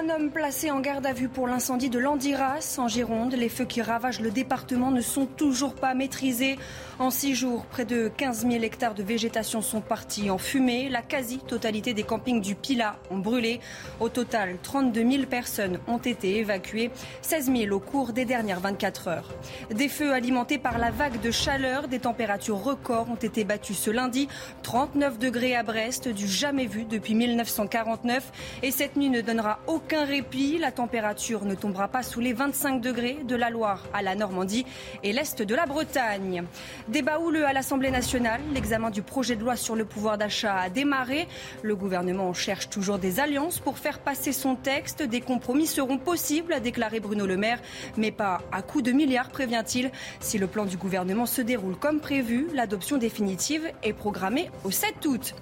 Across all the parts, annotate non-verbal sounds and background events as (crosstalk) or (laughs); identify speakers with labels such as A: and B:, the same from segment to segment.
A: Un homme placé en garde à vue pour l'incendie de l'Andiras en Gironde. Les feux qui ravagent le département ne sont toujours pas maîtrisés. En six jours, près de 15 000 hectares de végétation sont partis en fumée. La quasi-totalité des campings du Pila ont brûlé. Au total, 32 000 personnes ont été évacuées, 16 000 au cours des dernières 24 heures. Des feux alimentés par la vague de chaleur, des températures records ont été battus ce lundi. 39 degrés à Brest, du jamais vu depuis 1949. Et cette nuit ne donnera aucun aucun répit. La température ne tombera pas sous les 25 degrés de la Loire à la Normandie et l'Est de la Bretagne. Débat houleux à l'Assemblée nationale. L'examen du projet de loi sur le pouvoir d'achat a démarré. Le gouvernement cherche toujours des alliances pour faire passer son texte. Des compromis seront possibles, a déclaré Bruno Le Maire, mais pas à coup de milliards, prévient-il. Si le plan du gouvernement se déroule comme prévu, l'adoption définitive est programmée au 7 août.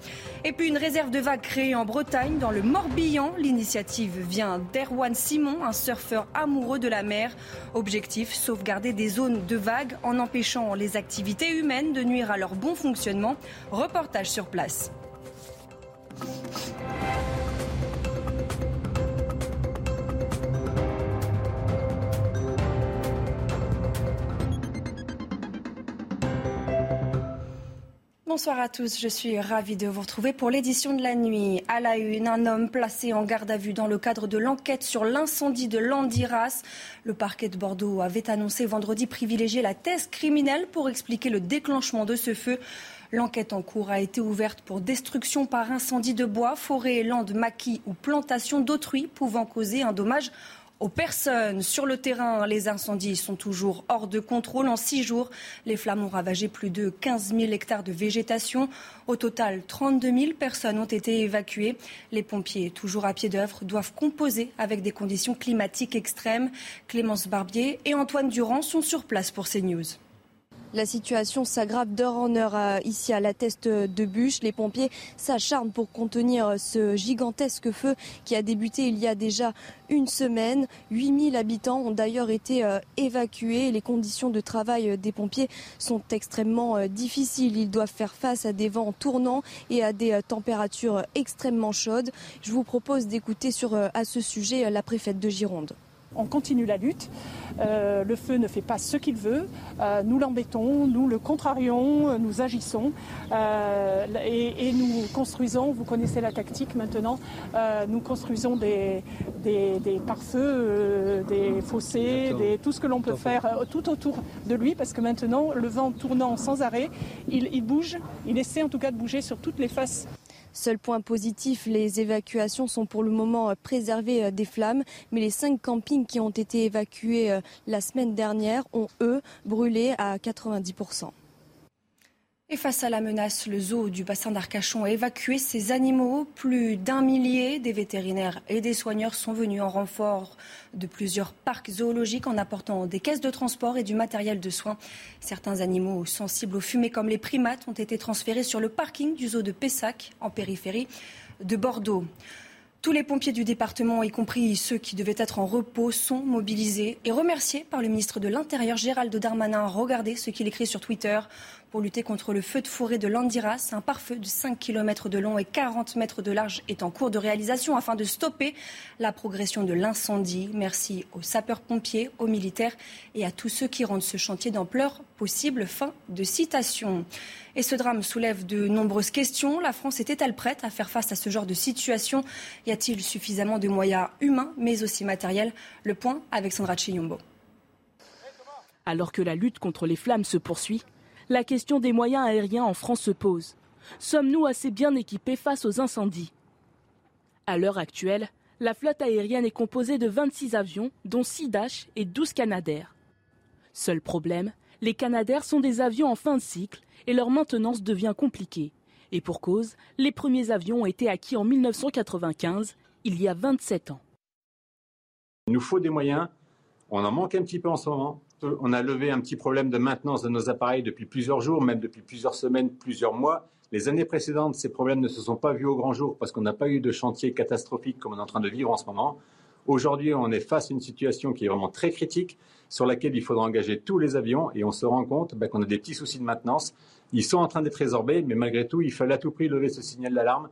A: Et puis une réserve de vagues créée en Bretagne, dans le Morbihan. L'initiative vient d'Erwan Simon, un surfeur amoureux de la mer. Objectif, sauvegarder des zones de vagues en empêchant les activités humaines de nuire à leur bon fonctionnement. Reportage sur place. Bonsoir à tous, je suis ravie de vous retrouver pour l'édition de la nuit. À la une, un homme placé en garde à vue dans le cadre de l'enquête sur l'incendie de Landiras. Le parquet de Bordeaux avait annoncé vendredi privilégier la thèse criminelle pour expliquer le déclenchement de ce feu. L'enquête en cours a été ouverte pour destruction par incendie de bois, forêt, landes, maquis ou plantations d'autrui pouvant causer un dommage aux personnes. Sur le terrain, les incendies sont toujours hors de contrôle. En six jours, les flammes ont ravagé plus de 15 000 hectares de végétation. Au total, 32 000 personnes ont été évacuées. Les pompiers, toujours à pied d'œuvre, doivent composer avec des conditions climatiques extrêmes. Clémence Barbier et Antoine Durand sont sur place pour CNews.
B: La situation s'aggrave d'heure en heure euh, ici à la teste de bûche. Les pompiers s'acharnent pour contenir euh, ce gigantesque feu qui a débuté il y a déjà une semaine. 8000 habitants ont d'ailleurs été euh, évacués. Les conditions de travail des pompiers sont extrêmement difficiles. Ils doivent faire face à des vents tournants et à des températures extrêmement chaudes. Je vous propose d'écouter sur à ce sujet la préfète de Gironde.
C: On continue la lutte. Euh, le feu ne fait pas ce qu'il veut. Euh, nous l'embêtons, nous le contrarions, nous agissons euh, et, nous construisons, vous connaissez la tactique maintenant, nous construisons des, des, pare-feux, des fossés, tout ce que l'on peut faire tout autour de lui parce que maintenant, le vent tournant sans arrêt, il, il bouge, il essaie en tout cas de bouger sur toutes les faces
B: Seul point positif, les évacuations sont pour le moment euh, préservées euh, des flammes, mais les cinq campings qui ont été évacués euh, la semaine dernière ont, eux, brûlé à 90%.
A: Et face à la menace, le zoo du bassin d'Arcachon a évacué ses animaux. Plus d'un millier des vétérinaires et des soigneurs sont venus en renfort de plusieurs parcs zoologiques en apportant des caisses de transport et du matériel de soins. Certains animaux sensibles aux fumées comme les primates ont été transférés sur le parking du zoo de Pessac en périphérie de Bordeaux. Tous les pompiers du département, y compris ceux qui devaient être en repos, sont mobilisés et remerciés par le ministre de l'Intérieur Gérald Darmanin. Regardez ce qu'il écrit sur Twitter pour lutter contre le feu de forêt de Landiras. Un pare-feu de 5 km de long et 40 mètres de large est en cours de réalisation afin de stopper la progression de l'incendie. Merci aux sapeurs-pompiers, aux militaires et à tous ceux qui rendent ce chantier d'ampleur possible. Fin de citation. Et ce drame soulève de nombreuses questions. La France était-elle prête à faire face à ce genre de situation? Y a-t-il suffisamment de moyens humains, mais aussi matériels? Le point avec Sandra Chiyombo.
D: Alors que la lutte contre les flammes se poursuit, la question des moyens aériens en France se pose. Sommes-nous assez bien équipés face aux incendies? À l'heure actuelle, la flotte aérienne est composée de 26 avions, dont 6 Dash et 12 Canadair. Seul problème, les Canadair sont des avions en fin de cycle et leur maintenance devient compliquée. Et pour cause, les premiers avions ont été acquis en 1995, il y a 27 ans.
E: Il nous faut des moyens. On en manque un petit peu en ce moment. On a levé un petit problème de maintenance de nos appareils depuis plusieurs jours, même depuis plusieurs semaines, plusieurs mois. Les années précédentes, ces problèmes ne se sont pas vus au grand jour parce qu'on n'a pas eu de chantier catastrophique comme on est en train de vivre en ce moment. Aujourd'hui, on est face à une situation qui est vraiment très critique, sur laquelle il faudra engager tous les avions, et on se rend compte bah, qu'on a des petits soucis de maintenance. Ils sont en train d'être résorbés, mais malgré tout, il fallait à tout prix lever ce signal d'alarme.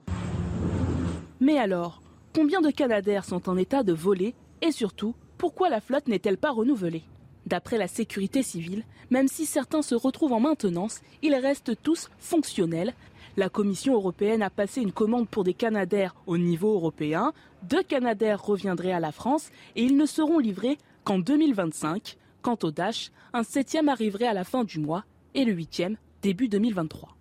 D: Mais alors, combien de Canadair sont en état de voler? Et surtout, pourquoi la flotte n'est-elle pas renouvelée? D'après la sécurité civile, même si certains se retrouvent en maintenance, ils restent tous fonctionnels. La Commission européenne a passé une commande pour des Canadaires au niveau européen. Deux Canadaires reviendraient à la France et ils ne seront livrés qu'en 2025. Quant au Dash, un septième arriverait à la fin du mois et le huitième début 2023.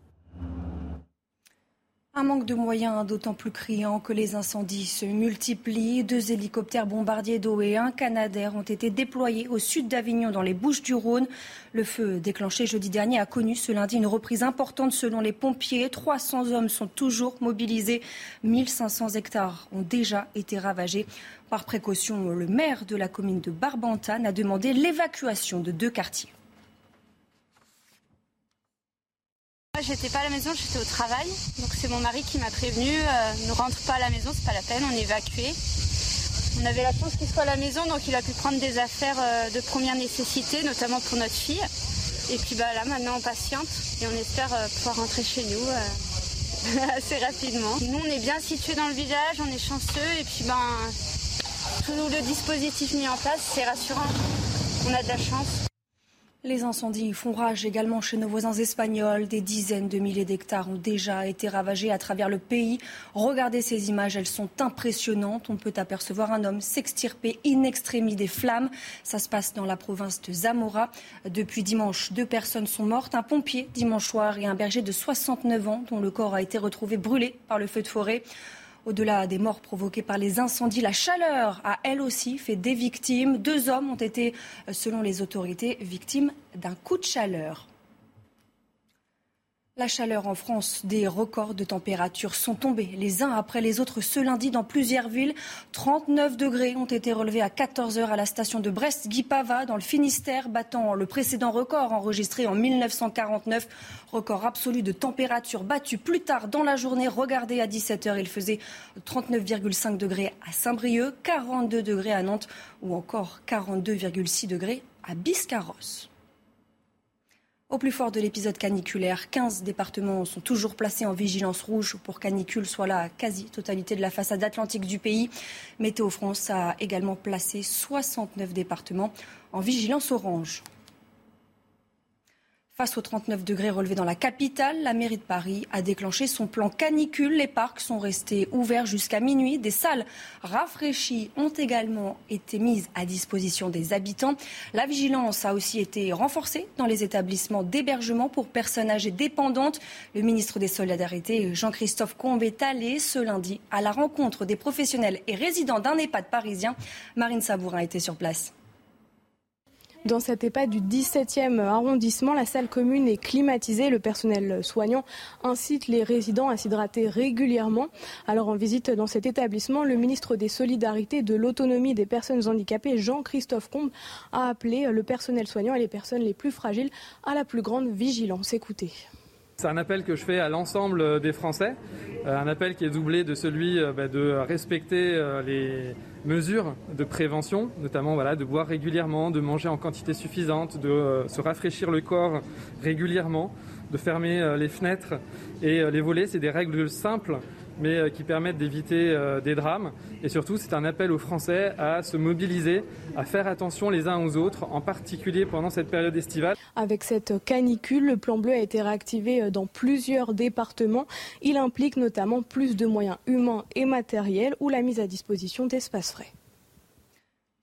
A: Un manque de moyens d'autant plus criant que les incendies se multiplient. Deux hélicoptères bombardiers d'eau et un Canadair ont été déployés au sud d'Avignon dans les Bouches du Rhône. Le feu déclenché jeudi dernier a connu ce lundi une reprise importante selon les pompiers. 300 hommes sont toujours mobilisés. 1500 hectares ont déjà été ravagés. Par précaution, le maire de la commune de Barbantane a demandé l'évacuation de deux quartiers.
F: J'étais pas à la maison, j'étais au travail. Donc c'est mon mari qui m'a prévenu, euh, ne rentre pas à la maison, c'est pas la peine, on est évacué. On avait la chance qu'il soit à la maison, donc il a pu prendre des affaires euh, de première nécessité, notamment pour notre fille. Et puis bah là maintenant on patiente et on espère euh, pouvoir rentrer chez nous (laughs) assez rapidement. Nous on est bien situés dans le village, on est chanceux et puis ben tout le dispositif mis en place c'est rassurant. On a de la chance.
A: Les incendies font rage également chez nos voisins espagnols. Des dizaines de milliers d'hectares ont déjà été ravagés à travers le pays. Regardez ces images, elles sont impressionnantes. On peut apercevoir un homme s'extirper in extremis des flammes. Ça se passe dans la province de Zamora. Depuis dimanche, deux personnes sont mortes. Un pompier dimanche soir et un berger de 69 ans dont le corps a été retrouvé brûlé par le feu de forêt. Au-delà des morts provoquées par les incendies, la chaleur a elle aussi fait des victimes. Deux hommes ont été, selon les autorités, victimes d'un coup de chaleur. La chaleur en France, des records de température sont tombés les uns après les autres ce lundi dans plusieurs villes. 39 degrés ont été relevés à 14 heures à la station de Brest-Guipava dans le Finistère, battant le précédent record enregistré en 1949. Record absolu de température battu plus tard dans la journée. Regardez à 17 heures, il faisait 39,5 degrés à Saint-Brieuc, 42 degrés à Nantes ou encore 42,6 degrés à Biscarrosse. Au plus fort de l'épisode caniculaire, 15 départements sont toujours placés en vigilance rouge pour canicule, soit la quasi-totalité de la façade atlantique du pays. Météo France a également placé 69 départements en vigilance orange. Face aux 39 degrés relevés dans la capitale, la mairie de Paris a déclenché son plan canicule. Les parcs sont restés ouverts jusqu'à minuit. Des salles rafraîchies ont également été mises à disposition des habitants. La vigilance a aussi été renforcée dans les établissements d'hébergement pour personnes âgées dépendantes. Le ministre des Solidarités, Jean-Christophe Combe, est allé ce lundi à la rencontre des professionnels et résidents d'un EHPAD parisien. Marine Sabourin était sur place.
G: Dans cet EHPAD du 17e arrondissement, la salle commune est climatisée. Le personnel soignant incite les résidents à s'hydrater régulièrement. Alors en visite dans cet établissement, le ministre des Solidarités et de l'Autonomie des personnes handicapées, Jean-Christophe Combe, a appelé le personnel soignant et les personnes les plus fragiles à la plus grande vigilance. Écoutez.
H: C'est un appel que je fais à l'ensemble des Français, euh, un appel qui est doublé de celui euh, bah, de respecter euh, les mesures de prévention, notamment voilà, de boire régulièrement, de manger en quantité suffisante, de se rafraîchir le corps régulièrement, de fermer les fenêtres et les volets. C'est des règles simples mais euh, qui permettent d'éviter euh, des drames. Et surtout, c'est un appel aux Français à se mobiliser, à faire attention les uns aux autres, en particulier pendant cette période estivale.
G: Avec cette canicule, le plan bleu a été réactivé euh, dans plusieurs départements. Il implique notamment plus de moyens humains et matériels ou la mise à disposition d'espaces frais.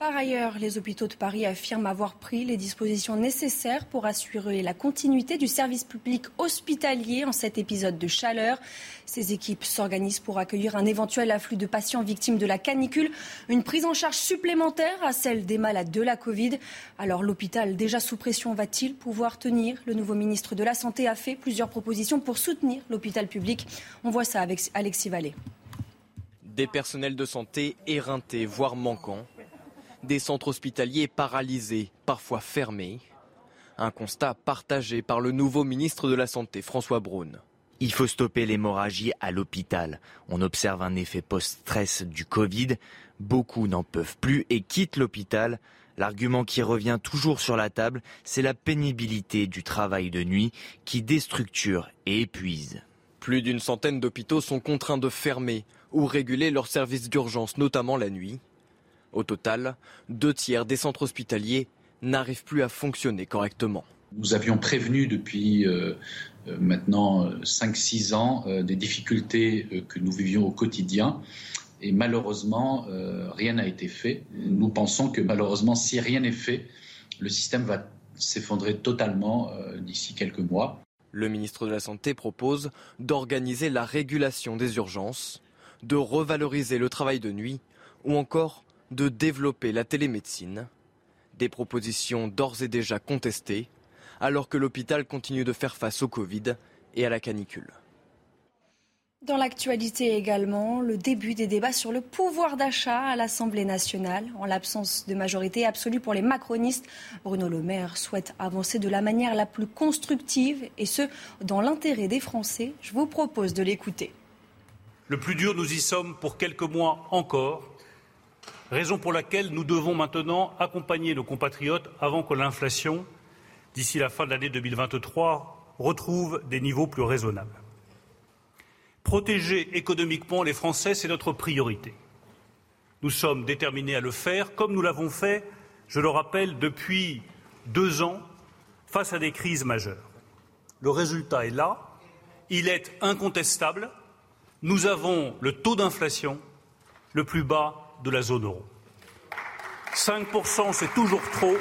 A: Par ailleurs, les hôpitaux de Paris affirment avoir pris les dispositions nécessaires pour assurer la continuité du service public hospitalier en cet épisode de chaleur. Ces équipes s'organisent pour accueillir un éventuel afflux de patients victimes de la canicule, une prise en charge supplémentaire à celle des malades de la Covid. Alors l'hôpital déjà sous pression va-t-il pouvoir tenir? Le nouveau ministre de la Santé a fait plusieurs propositions pour soutenir l'hôpital public. On voit ça avec Alexis Vallée.
I: Des personnels de santé éreintés, voire manquants des centres hospitaliers paralysés, parfois fermés. Un constat partagé par le nouveau ministre de la Santé, François Braun.
J: Il faut stopper l'hémorragie à l'hôpital. On observe un effet post-stress du Covid. Beaucoup n'en peuvent plus et quittent l'hôpital. L'argument qui revient toujours sur la table, c'est la pénibilité du travail de nuit qui déstructure et épuise.
I: Plus d'une centaine d'hôpitaux sont contraints de fermer ou réguler leurs services d'urgence, notamment la nuit. Au total, deux tiers des centres hospitaliers n'arrivent plus à fonctionner correctement.
K: Nous avions prévenu depuis euh, euh, maintenant 5-6 ans euh, des difficultés que nous vivions au quotidien. Et malheureusement, rien n'a été fait. Nous pensons que malheureusement, si rien n'est fait, le système va s'effondrer totalement d'ici quelques mois.
I: Le ministre de la Santé propose d'organiser la régulation des urgences, de revaloriser le travail de nuit ou encore de développer la télémédecine. Des propositions d'ores et déjà contestées, alors que l'hôpital continue de faire face au Covid et à la canicule.
A: Dans l'actualité également, le début des débats sur le pouvoir d'achat à l'Assemblée nationale. En l'absence de majorité absolue pour les macronistes, Bruno Le Maire souhaite avancer de la manière la plus constructive et ce, dans l'intérêt des Français. Je vous propose de l'écouter.
L: Le plus dur, nous y sommes pour quelques mois encore raison pour laquelle nous devons maintenant accompagner nos compatriotes avant que l'inflation, d'ici la fin de l'année 2023, retrouve des niveaux plus raisonnables. Protéger économiquement les Français, c'est notre priorité. Nous sommes déterminés à le faire, comme nous l'avons fait, je le rappelle, depuis deux ans, face à des crises majeures. Le résultat est là, il est incontestable. Nous avons le taux d'inflation le plus bas de la zone euro. 5%, c'est toujours trop,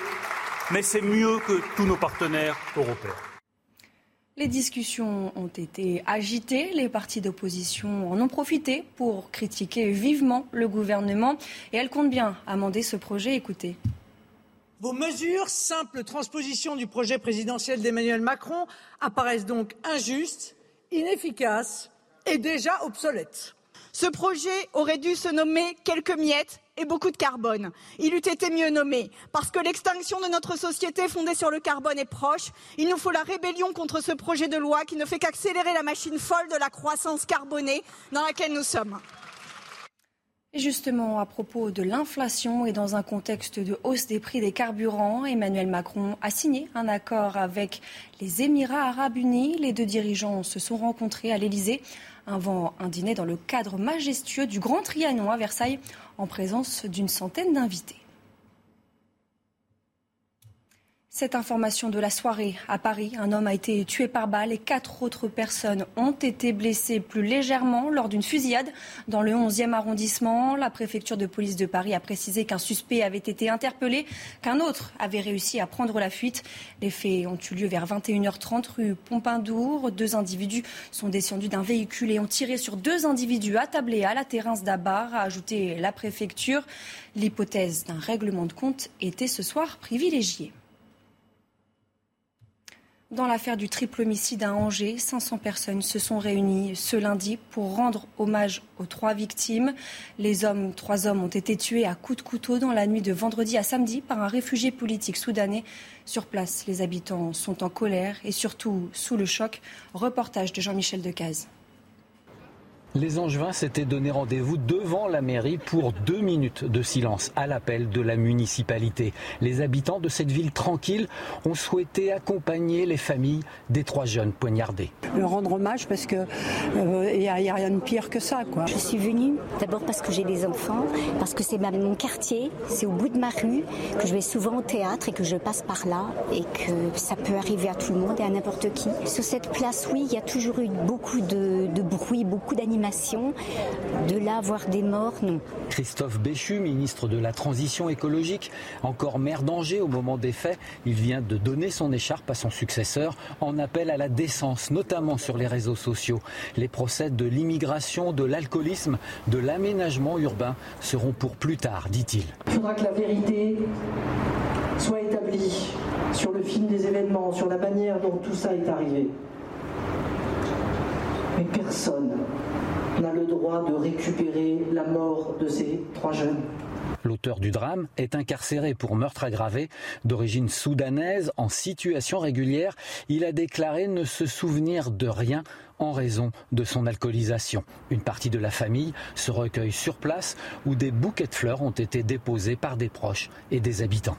L: mais c'est mieux que tous nos partenaires européens.
A: Les discussions ont été agitées. Les partis d'opposition en ont profité pour critiquer vivement le gouvernement et elles comptent bien amender ce projet. Écoutez.
M: Vos mesures, simple transposition du projet présidentiel d'Emmanuel Macron, apparaissent donc injustes, inefficaces et déjà obsolètes.
N: Ce projet aurait dû se nommer quelques miettes et beaucoup de carbone. Il eût été mieux nommé, parce que l'extinction de notre société fondée sur le carbone est proche. Il nous faut la rébellion contre ce projet de loi qui ne fait qu'accélérer la machine folle de la croissance carbonée dans laquelle nous sommes.
A: Et justement, à propos de l'inflation et dans un contexte de hausse des prix des carburants, Emmanuel Macron a signé un accord avec les Émirats arabes unis. Les deux dirigeants se sont rencontrés à l'Élysée avant un dîner dans le cadre majestueux du Grand Trianon à Versailles en présence d'une centaine d'invités. Cette information de la soirée à Paris, un homme a été tué par balle et quatre autres personnes ont été blessées plus légèrement lors d'une fusillade dans le 11e arrondissement. La préfecture de police de Paris a précisé qu'un suspect avait été interpellé, qu'un autre avait réussi à prendre la fuite. Les faits ont eu lieu vers 21h30 rue Pompindour. Deux individus sont descendus d'un véhicule et ont tiré sur deux individus attablés à la terrasse d'Abar, a ajouté la préfecture. L'hypothèse d'un règlement de compte était ce soir privilégiée. Dans l'affaire du triple homicide à Angers, 500 personnes se sont réunies ce lundi pour rendre hommage aux trois victimes. Les hommes, trois hommes ont été tués à coups de couteau dans la nuit de vendredi à samedi par un réfugié politique soudanais. Sur place, les habitants sont en colère et surtout sous le choc. Reportage de Jean-Michel Decaze.
O: Les Angevins s'étaient donné rendez-vous devant la mairie pour deux minutes de silence à l'appel de la municipalité. Les habitants de cette ville tranquille ont souhaité accompagner les familles des trois jeunes poignardés.
P: Le rendre hommage parce que il euh, n'y a, rien de pire que ça. Quoi.
Q: Je suis venue d'abord parce que j'ai des enfants, parce que c'est mon quartier, c'est au bout de ma rue, que je vais souvent au théâtre et que je passe par là et que ça peut arriver à tout le monde et à n'importe qui. Sur cette place, oui, il y a toujours eu beaucoup de, de bruit, beaucoup d'animation de là, voir des morts, non.
O: Christophe Béchu, ministre de la Transition écologique, encore maire d'Angers au moment des faits, il vient de donner son écharpe à son successeur en appel à la décence, notamment sur les réseaux sociaux. Les procès de l'immigration, de l'alcoolisme, de l'aménagement urbain seront pour plus tard, dit-il.
R: Il faudra que la vérité soit établie sur le film des événements, sur la manière dont tout ça est arrivé. Mais personne n'a le droit de récupérer la mort de ces trois jeunes.
O: L'auteur du drame est incarcéré pour meurtre aggravé d'origine soudanaise en situation régulière. Il a déclaré ne se souvenir de rien en raison de son alcoolisation. Une partie de la famille se recueille sur place où des bouquets de fleurs ont été déposés par des proches et des habitants.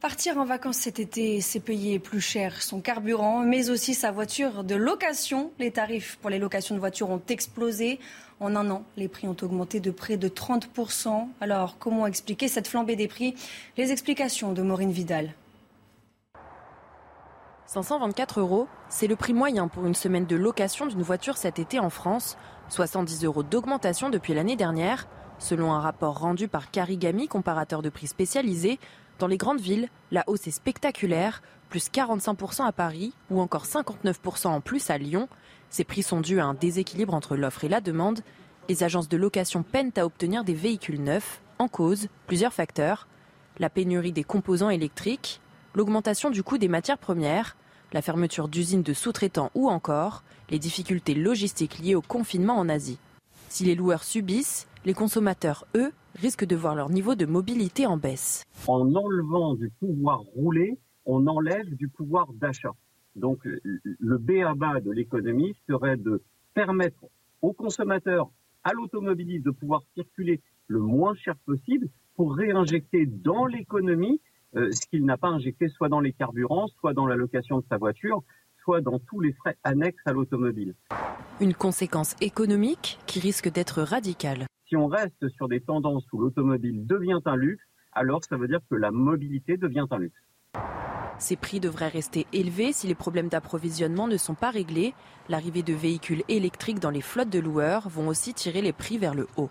A: Partir en vacances cet été, c'est payer plus cher son carburant, mais aussi sa voiture de location. Les tarifs pour les locations de voitures ont explosé. En un an, les prix ont augmenté de près de 30%. Alors, comment expliquer cette flambée des prix? Les explications de Maureen Vidal.
S: 524 euros, c'est le prix moyen pour une semaine de location d'une voiture cet été en France. 70 euros d'augmentation depuis l'année dernière. Selon un rapport rendu par Carigami, comparateur de prix spécialisé, dans les grandes villes, la hausse est spectaculaire, plus 45% à Paris ou encore 59% en plus à Lyon. Ces prix sont dus à un déséquilibre entre l'offre et la demande. Les agences de location peinent à obtenir des véhicules neufs. En cause, plusieurs facteurs. La pénurie des composants électriques, l'augmentation du coût des matières premières, la fermeture d'usines de sous-traitants ou encore les difficultés logistiques liées au confinement en Asie. Si les loueurs subissent, les consommateurs, eux, risquent de voir leur niveau de mobilité en baisse.
T: En enlevant du pouvoir roulé, on enlève du pouvoir d'achat. Donc le B.A.B.A. de l'économie serait de permettre aux consommateurs, à l'automobiliste de pouvoir circuler le moins cher possible pour réinjecter dans l'économie euh, ce qu'il n'a pas injecté soit dans les carburants, soit dans la location de sa voiture, soit dans tous les frais annexes à l'automobile.
S: Une conséquence économique qui risque d'être radicale.
T: Si on reste sur des tendances où l'automobile devient un luxe, alors ça veut dire que la mobilité devient un luxe.
S: Ces prix devraient rester élevés si les problèmes d'approvisionnement ne sont pas réglés. L'arrivée de véhicules électriques dans les flottes de loueurs vont aussi tirer les prix vers le haut.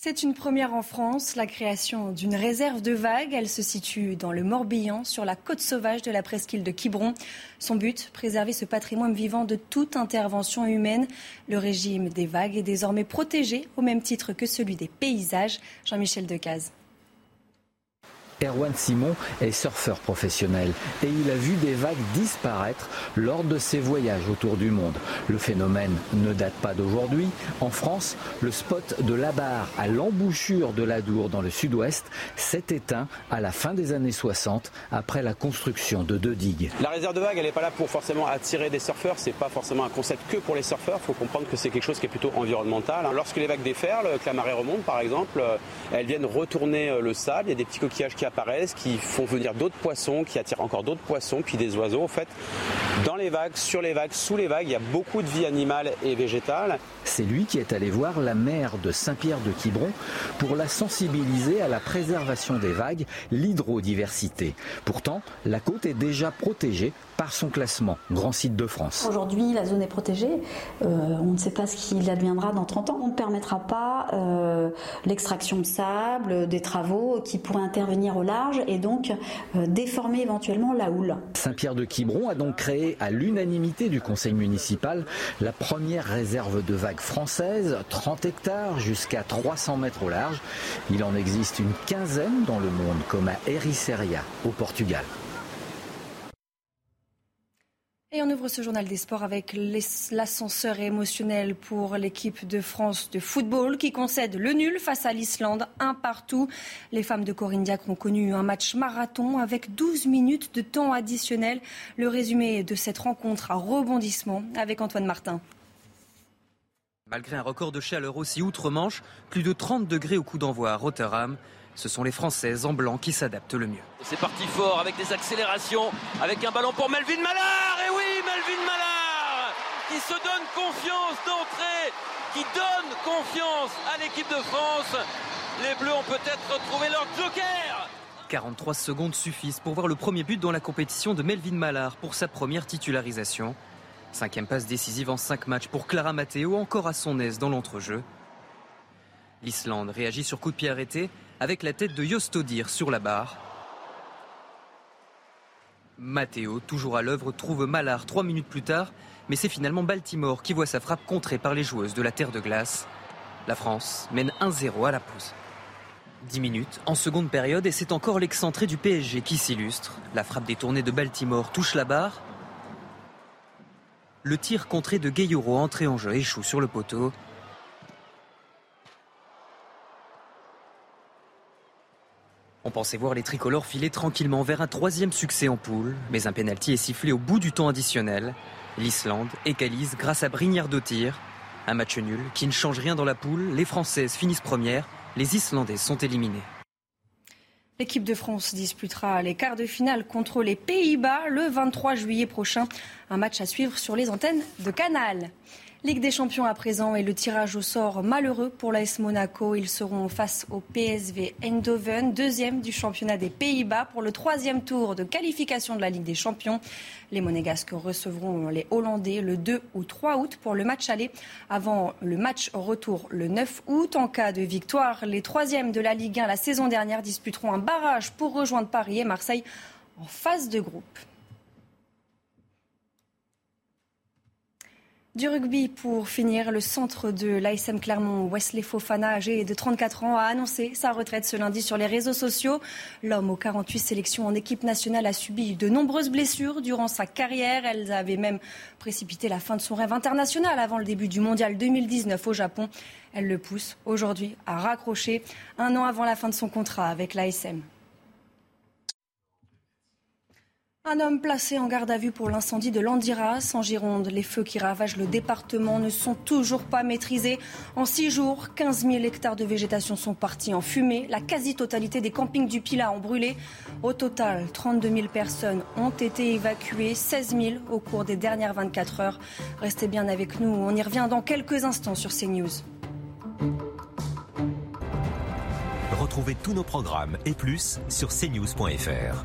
A: C'est une première en France, la création d'une réserve de vagues. Elle se situe dans le Morbihan, sur la côte sauvage de la presqu'île de Quiberon. Son but, préserver ce patrimoine vivant de toute intervention humaine. Le régime des vagues est désormais protégé au même titre que celui des paysages. Jean-Michel Decaze.
O: Erwan Simon est surfeur professionnel et il a vu des vagues disparaître lors de ses voyages autour du monde. Le phénomène ne date pas d'aujourd'hui. En France, le spot de la barre à l'embouchure de la Dour dans le sud-ouest s'est éteint à la fin des années 60 après la construction de deux digues.
U: La réserve de vagues, elle n'est pas là pour forcément attirer des surfeurs. C'est pas forcément un concept que pour les surfeurs. Il faut comprendre que c'est quelque chose qui est plutôt environnemental. Lorsque les vagues déferlent, que la marée remonte par exemple, elles viennent retourner le sable. Il y a des petits coquillages qui apparaissent, qui font venir d'autres poissons, qui attirent encore d'autres poissons, puis des oiseaux. En fait, dans les vagues, sur les vagues, sous les vagues, il y a beaucoup de vie animale et végétale.
O: C'est lui qui est allé voir la mer de Saint-Pierre de Quiberon pour la sensibiliser à la préservation des vagues, l'hydrodiversité. Pourtant, la côte est déjà protégée par son classement Grand Site de France.
V: Aujourd'hui, la zone est protégée. Euh, on ne sait pas ce qu'il adviendra dans 30 ans. On ne permettra pas euh, l'extraction de sable, des travaux qui pourraient intervenir au large et donc euh, déformer éventuellement la houle.
O: Saint-Pierre de Quiberon a donc créé à l'unanimité du conseil municipal la première réserve de vagues française, 30 hectares jusqu'à 300 mètres au large. Il en existe une quinzaine dans le monde, comme à Ericeira au Portugal.
A: Et on ouvre ce journal des sports avec l'ascenseur émotionnel pour l'équipe de France de football qui concède le nul face à l'Islande, un partout. Les femmes de Corinne Diacre ont connu un match marathon avec 12 minutes de temps additionnel. Le résumé de cette rencontre à rebondissement avec Antoine Martin.
W: Malgré un record de chaleur aussi outre-Manche, plus de 30 degrés au coup d'envoi à Rotterdam, ce sont les Françaises en blanc qui s'adaptent le mieux.
X: C'est parti fort avec des accélérations, avec un ballon pour Melvin Mallard. Et oui, Melvin Mallard qui se donne confiance d'entrée, qui donne confiance à l'équipe de France. Les Bleus ont peut-être retrouvé leur joker.
W: 43 secondes suffisent pour voir le premier but dans la compétition de Melvin Mallard pour sa première titularisation. Cinquième passe décisive en cinq matchs pour Clara Matteo, encore à son aise dans l'entrejeu. L'Islande réagit sur coup de pied arrêté avec la tête de Jostodir sur la barre. Matteo, toujours à l'œuvre, trouve Mallard trois minutes plus tard, mais c'est finalement Baltimore qui voit sa frappe contrée par les joueuses de la terre de glace. La France mène 1-0 à la pause. 10 minutes en seconde période et c'est encore l'excentré du PSG qui s'illustre. La frappe détournée de Baltimore touche la barre. Le tir contré de Gayoro entré en jeu échoue sur le poteau. On pensait voir les tricolores filer tranquillement vers un troisième succès en poule, mais un pénalty est sifflé au bout du temps additionnel. L'Islande égalise grâce à Brignard de tir. Un match nul qui ne change rien dans la poule. Les Françaises finissent premières, les Islandais sont éliminés.
A: L'équipe de France disputera les quarts de finale contre les Pays-Bas le 23 juillet prochain. Un match à suivre sur les antennes de Canal. Ligue des Champions à présent et le tirage au sort malheureux pour l'AS Monaco. Ils seront face au PSV Eindhoven, deuxième du championnat des Pays-Bas pour le troisième tour de qualification de la Ligue des Champions. Les Monégasques recevront les Hollandais le 2 ou 3 août pour le match aller avant le match retour le 9 août. En cas de victoire, les troisièmes de la Ligue 1 la saison dernière disputeront un barrage pour rejoindre Paris et Marseille en phase de groupe. Du rugby pour finir, le centre de l'ASM Clermont, Wesley Fofana, âgé de 34 ans, a annoncé sa retraite ce lundi sur les réseaux sociaux. L'homme aux 48 sélections en équipe nationale a subi de nombreuses blessures durant sa carrière. Elles avaient même précipité la fin de son rêve international avant le début du mondial 2019 au Japon. Elle le pousse aujourd'hui à raccrocher un an avant la fin de son contrat avec l'ASM. Un homme placé en garde à vue pour l'incendie de Landiras en Gironde. Les feux qui ravagent le département ne sont toujours pas maîtrisés. En six jours, 15 000 hectares de végétation sont partis en fumée. La quasi-totalité des campings du Pila ont brûlé. Au total, 32 000 personnes ont été évacuées, 16 000 au cours des dernières 24 heures. Restez bien avec nous. On y revient dans quelques instants sur CNews.
Y: Retrouvez tous nos programmes et plus sur cnews.fr.